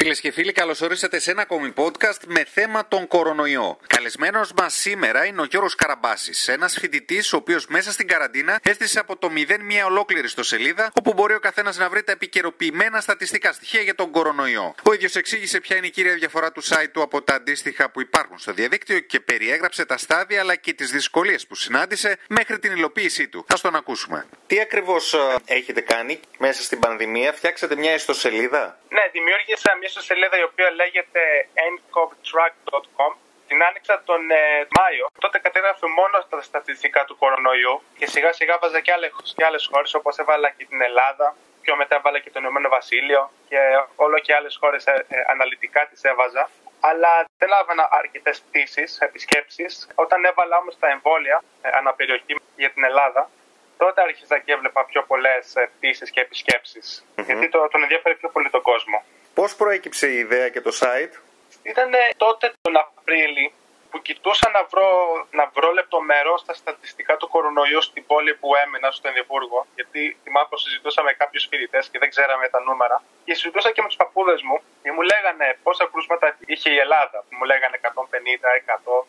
Φίλες και φίλοι, καλώς ορίσατε σε ένα ακόμη podcast με θέμα τον κορονοϊό. Καλεσμένος μας σήμερα είναι ο Γιώργος Καραμπάσης, ένας φοιτητής ο οποίος μέσα στην καραντίνα έστησε από το 0 μια ολόκληρη στο σελίδα, όπου μπορεί ο καθένας να βρει τα επικαιροποιημένα στατιστικά στοιχεία για τον κορονοϊό. Ο ίδιος εξήγησε ποια είναι η κύρια διαφορά του site του από τα αντίστοιχα που υπάρχουν στο διαδίκτυο και περιέγραψε τα στάδια αλλά και τις δυσκολίες που συνάντησε μέχρι την υλοποίησή του. Α τον ακούσουμε. Τι ακριβώς έχετε κάνει μέσα στην πανδημία, φτιάξατε μια ιστοσελίδα; Ναι, δημιούργησα μια ιστοσελίδα η οποία λέγεται ncovtrack.com. Την άνοιξα τον ε, Μάιο. Τότε κατέγραφε μόνο τα στατιστικά του κορονοϊού και σιγά σιγά βάζα και άλλες άλλες χώρες όπως έβαλα και την Ελλάδα. Πιο μετά έβαλα και το Ηνωμένο Βασίλειο και όλο και άλλες χώρες ε, ε, αναλυτικά τις έβαζα. Αλλά δεν λάβανα αρκετές πτήσεις, επισκέψεις. Όταν έβαλα όμως τα εμβόλια ε, αναπεριοχή για την Ελλάδα, τότε άρχισα και έβλεπα πιο πολλές πτήσεις και επισκέψεις. Γιατί το, τον ενδιαφέρει πιο πολύ τον κόσμο. Πώς προέκυψε η ιδέα και το site, Ήταν τότε τον Απρίλη που κοιτούσα να βρω, να βρω λεπτομερό στα στατιστικά του κορονοϊού στην πόλη που έμενα στο Ενδιβούργο. Γιατί θυμάμαι πω συζητούσα με κάποιους φοιτητές και δεν ξέραμε τα νούμερα. Και συζητούσα και με τους παππούδες μου και μου λέγανε πόσα κρούσματα είχε η Ελλάδα. Μου λέγανε 150, 100.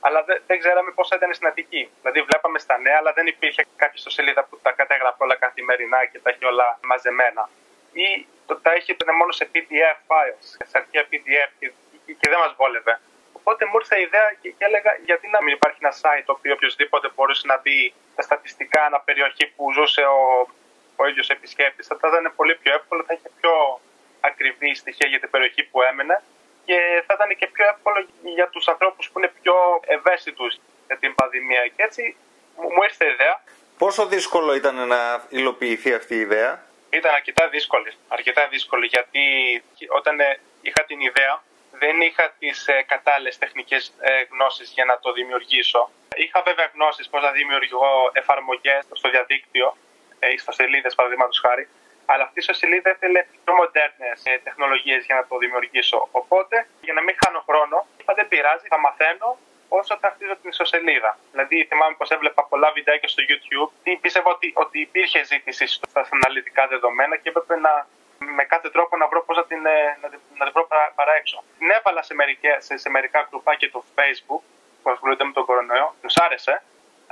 Αλλά δεν, δεν ξέραμε πόσα ήταν στην Αττική. Δηλαδή, βλέπαμε στα νέα, αλλά δεν υπήρχε κάποια ιστοσελίδα που τα κατέγραφε όλα καθημερινά και τα έχει όλα μαζεμένα. Ή το, τα είχε μόνο σε PDF files, σε αρχαία PDF και, και, και δεν μας βόλευε. Οπότε μου ήρθε η ιδέα και, και έλεγα γιατί να μην υπάρχει ένα site το οποίο οποιοδήποτε μπορούσε να δει τα στατιστικά ανά περιοχή που ζούσε ο, ο ίδιος επισκέπτης. Θα ήταν πολύ πιο εύκολο, θα είχε πιο ακριβή στοιχεία για την περιοχή που έμενε και θα ήταν και πιο εύκολο για τους ανθρώπους που είναι πιο ευαίσθητους για την πανδημία. Και έτσι μου ήρθε η ιδέα. Πόσο δύσκολο ήταν να υλοποιηθεί αυτή η ιδέα, Ήταν αρκετά δύσκολη. Αρκετά δύσκολη γιατί όταν είχα την ιδέα δεν είχα τις ε, κατάλληλες τεχνικές ε, γνώσεις για να το δημιουργήσω. Είχα βέβαια γνώσεις πώς να δημιουργώ εφαρμογές στο διαδίκτυο, ε, ιστοσελίδε παραδείγματος χάρη, αλλά αυτή η ιστοσελίδα ήθελε πιο μοντέρνες ε, τεχνολογίες για να το δημιουργήσω. Οπότε, για να μην χάνω χρόνο, είπα δεν πειράζει, θα μαθαίνω όσο θα χτίζω την ιστοσελίδα. Δηλαδή, θυμάμαι πως έβλεπα πολλά βιντεάκια στο YouTube και πίστευα ότι, ότι υπήρχε ζήτηση στα αναλυτικά δεδομένα και έπρεπε να με κάθε τρόπο να βρω πώς να την, ε, να, την, να την βρω παρά, παρά έξω. Την έβαλα σε, μερικές, σε, σε μερικά γκρουπάκια του Facebook που ασχολούνται με τον κορονοϊό, τους άρεσε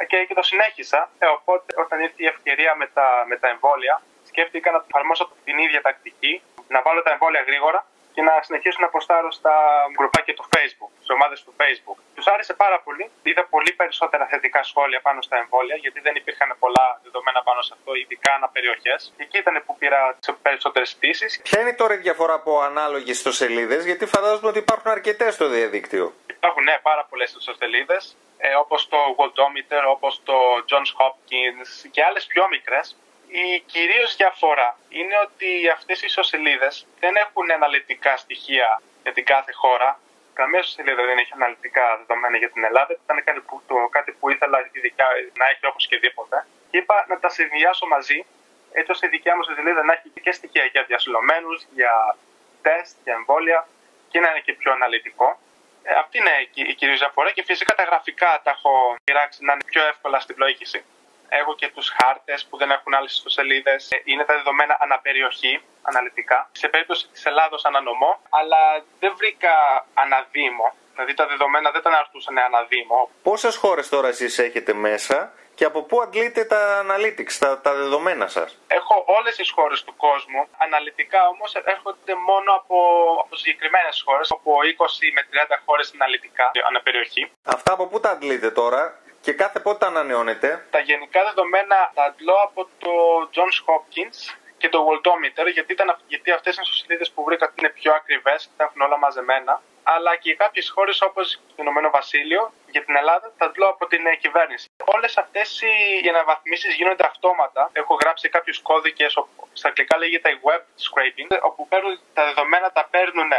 και, και το συνέχισα. Ε, οπότε, όταν ήρθε η ευκαιρία με τα, με τα εμβόλια, σκέφτηκα να εφαρμόσω την ίδια τακτική, να βάλω τα εμβόλια γρήγορα και να συνεχίσω να προστάρω στα γκρουπάκια του Facebook, στις ομάδες του Facebook. Τους άρεσε πάρα πολύ. Είδα πολύ περισσότερα θετικά σχόλια πάνω στα εμβόλια, γιατί δεν υπήρχαν πολλά δεδομένα πάνω σε αυτό, ειδικά ανά περιοχές. Και εκεί ήταν που πήρα τις περισσότερες πτήσει. Ποια είναι τώρα η διαφορά από ανάλογες ιστοσελίδε, γιατί φαντάζομαι ότι υπάρχουν αρκετές στο διαδίκτυο. Υπάρχουν ναι, πάρα πολλές ιστοσελίδε, ε, όπως το Worldometer, όπως το Johns Hopkins και άλλες πιο μικρές. Η κυρίως διαφορά είναι ότι αυτές οι ιστοσελίδε δεν έχουν αναλυτικά στοιχεία για την κάθε χώρα. Καμία ιστοσελίδα δεν έχει αναλυτικά δεδομένα για την Ελλάδα. Ήταν κάτι που, το, κάτι που ήθελα ειδικά να έχει οπωσδήποτε. Και είπα να τα συνδυάσω μαζί, έτσι ώστε η δικιά μου ιστοσελίδα να έχει και στοιχεία για διασυλλομένου, για τεστ, για εμβόλια και να είναι και πιο αναλυτικό. Ε, αυτή είναι η κυρίως διαφορά και φυσικά τα γραφικά τα έχω πειράξει να είναι πιο εύκολα στην πλοήγηση. Έχω και τους χάρτες που δεν έχουν άλλες ιστοσελίδες. Είναι τα δεδομένα αναπεριοχή, αναλυτικά. Σε περίπτωση της Ελλάδος ανανομό, αλλά δεν βρήκα αναδήμο. Δηλαδή τα δεδομένα δεν τα αναρτούσαν αναδήμο. Πόσες χώρες τώρα εσείς έχετε μέσα και από πού αντλείτε τα analytics, τα, τα δεδομένα σας; Έχω όλες τις χώρες του κόσμου. Αναλυτικά όμως έρχονται μόνο από, από συγκεκριμένες χώρες, από 20 με 30 χώρες αναλυτικά αναπεριοχή. Αυτά από πού τα αντλείτε τώρα; Και κάθε πότε τα ανανεώνετε. Τα γενικά δεδομένα τα αντλώ από το Johns Hopkins και το Worldometer, γιατί, ήταν, γιατί αυτές είναι σελίδες που βρήκα ότι είναι πιο ακριβές και τα έχουν όλα μαζεμένα. Αλλά και κάποιες χώρες όπως το Ηνωμένο Βασίλειο, για την Ελλάδα, τα αντλώ από την ε, κυβέρνηση. Όλες αυτές οι αναβαθμίσεις γίνονται αυτόματα. Έχω γράψει κάποιους κώδικες, στα αγγλικά λέγεται web scraping, όπου παίρνουν τα δεδομένα, τα παίρνουν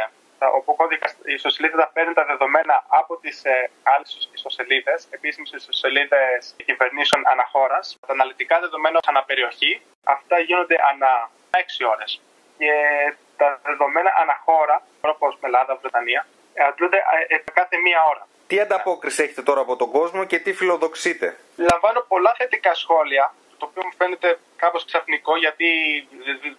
όπου κώδικα η ιστοσελίδα τα παίρνει τα δεδομένα από τις ε, άλλες ιστοσελίδες, επίσημες ιστοσελίδες κυβερνήσεων αναχώρας. Τα αναλυτικά δεδομένα αναπεριοχή, αυτά γίνονται ανά 6 ώρες. Και τα δεδομένα αναχώρα, όπως με Ελλάδα, Βρετανία, αντλούνται ε, κάθε μία ώρα. Τι ανταπόκριση έχετε τώρα από τον κόσμο και τι φιλοδοξείτε; Λαμβάνω πολλά θετικά σχόλια, το οποίο μου φαίνεται κάπως ξαφνικό γιατί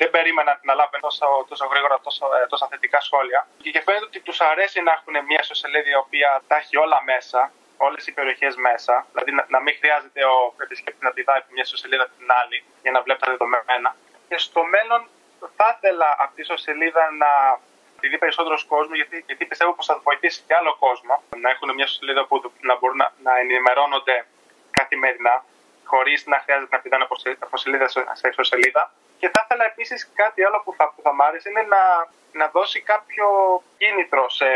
δεν περίμενα να λάβω τόσο, τόσο γρήγορα τόσο, ε, τόσα θετικά σχόλια. Και φαίνεται ότι τους αρέσει να έχουν μια ιστοσελίδα η οποία τα έχει όλα μέσα, όλες οι περιοχές μέσα, δηλαδή να, να μην χρειάζεται ο επισκέπτης να πηδάει από μια ιστοσελίδα την άλλη για να βλέπει τα δεδομένα. Και στο μέλλον θα ήθελα αυτή η ιστοσελίδα να τη δει περισσότερος κόσμος, γιατί, γιατί πιστεύω πως θα βοηθήσει και άλλο κόσμο να έχουν μια σελίδα που να μπορούν να, να ενημερώνονται καθημερινά, χωρίς να χρειάζεται να πηδάνε από σελίδα σε ιστοσελίδα. Και θα ήθελα επίσης κάτι άλλο που θα, που θα μ' άρεσε είναι να, να δώσει κάποιο κίνητρο σε,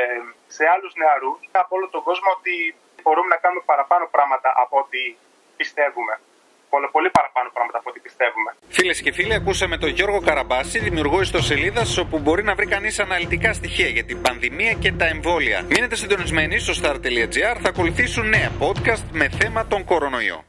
σε άλλους νεαρούς από όλο τον κόσμο ότι μπορούμε να κάνουμε παραπάνω πράγματα από ό,τι πιστεύουμε πολύ, πολύ παραπάνω πράγματα από ό,τι πιστεύουμε. Φίλες και φίλοι, ακούσαμε τον Γιώργο Καραμπάση, δημιουργός ιστοσελίδας όπου μπορεί να βρει κανείς αναλυτικά στοιχεία για την πανδημία και τα εμβόλια. Μείνετε συντονισμένοι στο star.gr, θα ακολουθήσουν νέα podcast με θέμα τον κορονοϊό.